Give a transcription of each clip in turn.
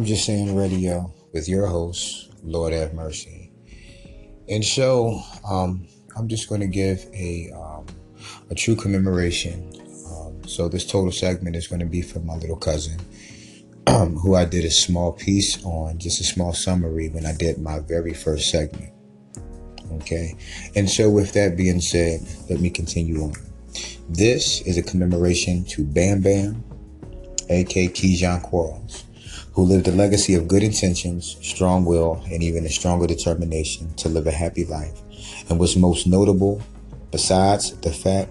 I'm just saying radio with your host, Lord have mercy. And so, um, I'm just going to give a um, a true commemoration. Um, so this total segment is going to be for my little cousin, who I did a small piece on, just a small summary when I did my very first segment. Okay, and so with that being said, let me continue on. This is a commemoration to Bam Bam, aka Keyshawn Quarles, who lived a legacy of good intentions, strong will, and even a stronger determination to live a happy life, and was most notable, besides the fact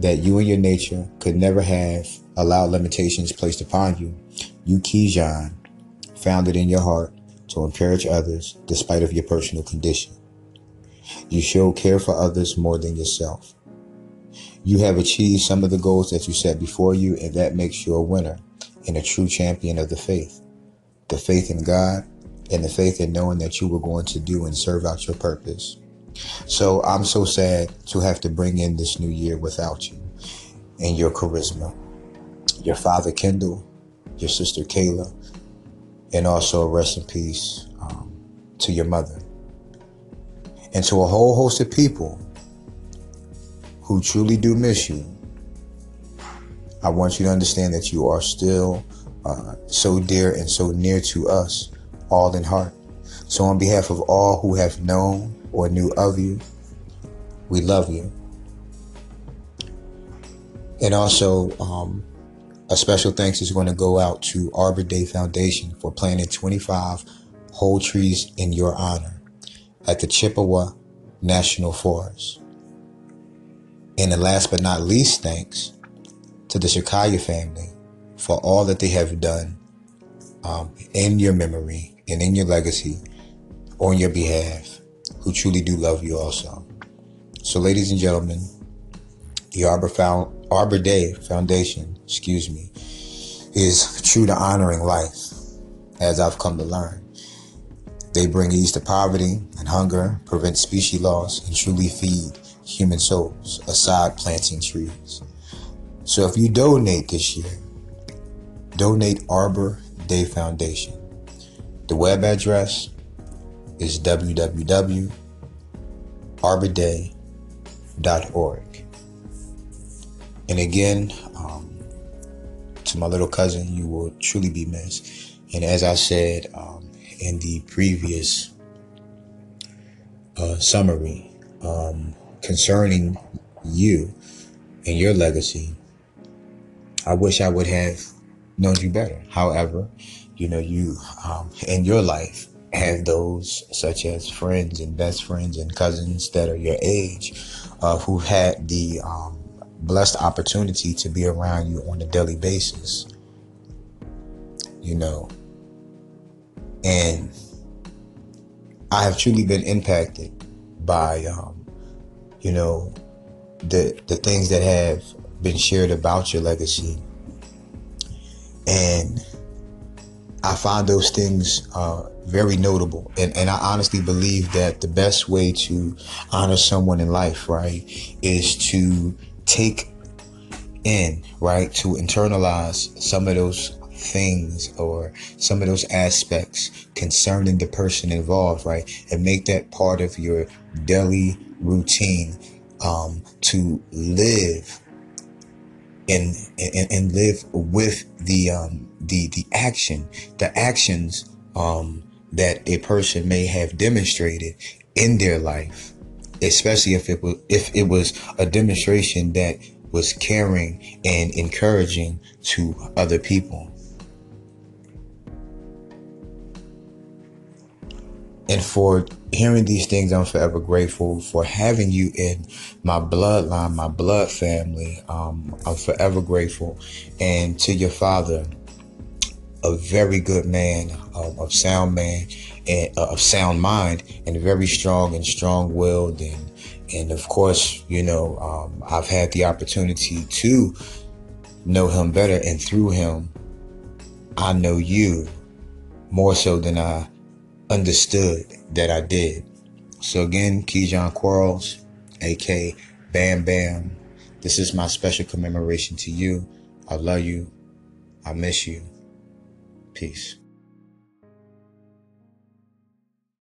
that you and your nature could never have allowed limitations placed upon you, you, Keyshawn, found it in your heart to encourage others despite of your personal condition. You show care for others more than yourself. You have achieved some of the goals that you set before you, and that makes you a winner and a true champion of the faith. The faith in God and the faith in knowing that you were going to do and serve out your purpose. So I'm so sad to have to bring in this new year without you and your charisma. Your father, Kendall, your sister, Kayla, and also rest in peace um, to your mother. And to a whole host of people who truly do miss you, I want you to understand that you are still uh, so dear and so near to us, all in heart. So, on behalf of all who have known or knew of you, we love you. And also, um, a special thanks is going to go out to Arbor Day Foundation for planting 25 whole trees in your honor at the Chippewa National Forest. And the last but not least, thanks to the Shakaya family for all that they have done um, in your memory and in your legacy on your behalf, who truly do love you also. So, ladies and gentlemen, the Arbor, Found, Arbor Day Foundation, excuse me, is true to honoring life, as I've come to learn. They bring ease to poverty and hunger, prevent species loss, and truly feed human souls aside planting trees. So if you donate this year, donate Arbor Day Foundation. The web address is www.arborday.org. And again, um, to my little cousin, you will truly be missed. And as I said um, in the previous uh, summary um, concerning you and your legacy, I wish I would have known you better. However, you know, you um, in your life have those such as friends and best friends and cousins that are your age uh, who had the um, blessed opportunity to be around you on a daily basis. You know, and I have truly been impacted by, um, you know, the the things that have been shared about your legacy. And I find those things uh, very notable. And, and I honestly believe that the best way to honor someone in life, right, is to take in, right, to internalize some of those things or some of those aspects concerning the person involved, right, and make that part of your daily routine um, to live and, and, and live with the um, the the action, the actions um, that a person may have demonstrated in their life, especially if it was if it was a demonstration that was caring and encouraging to other people. And for hearing these things, I'm forever grateful for having you in my bloodline, my blood family. Um, I'm forever grateful. And to your father, a very good man, um, of sound man, and uh, of sound mind, and very strong and strong-willed, and and of course, you know, um, I've had the opportunity to know him better, and through him, I know you more so than I understood that I did. So again, Keyshawn Quarles, aka Bam Bam, this is my special commemoration to you. I love you. I miss you. Peace.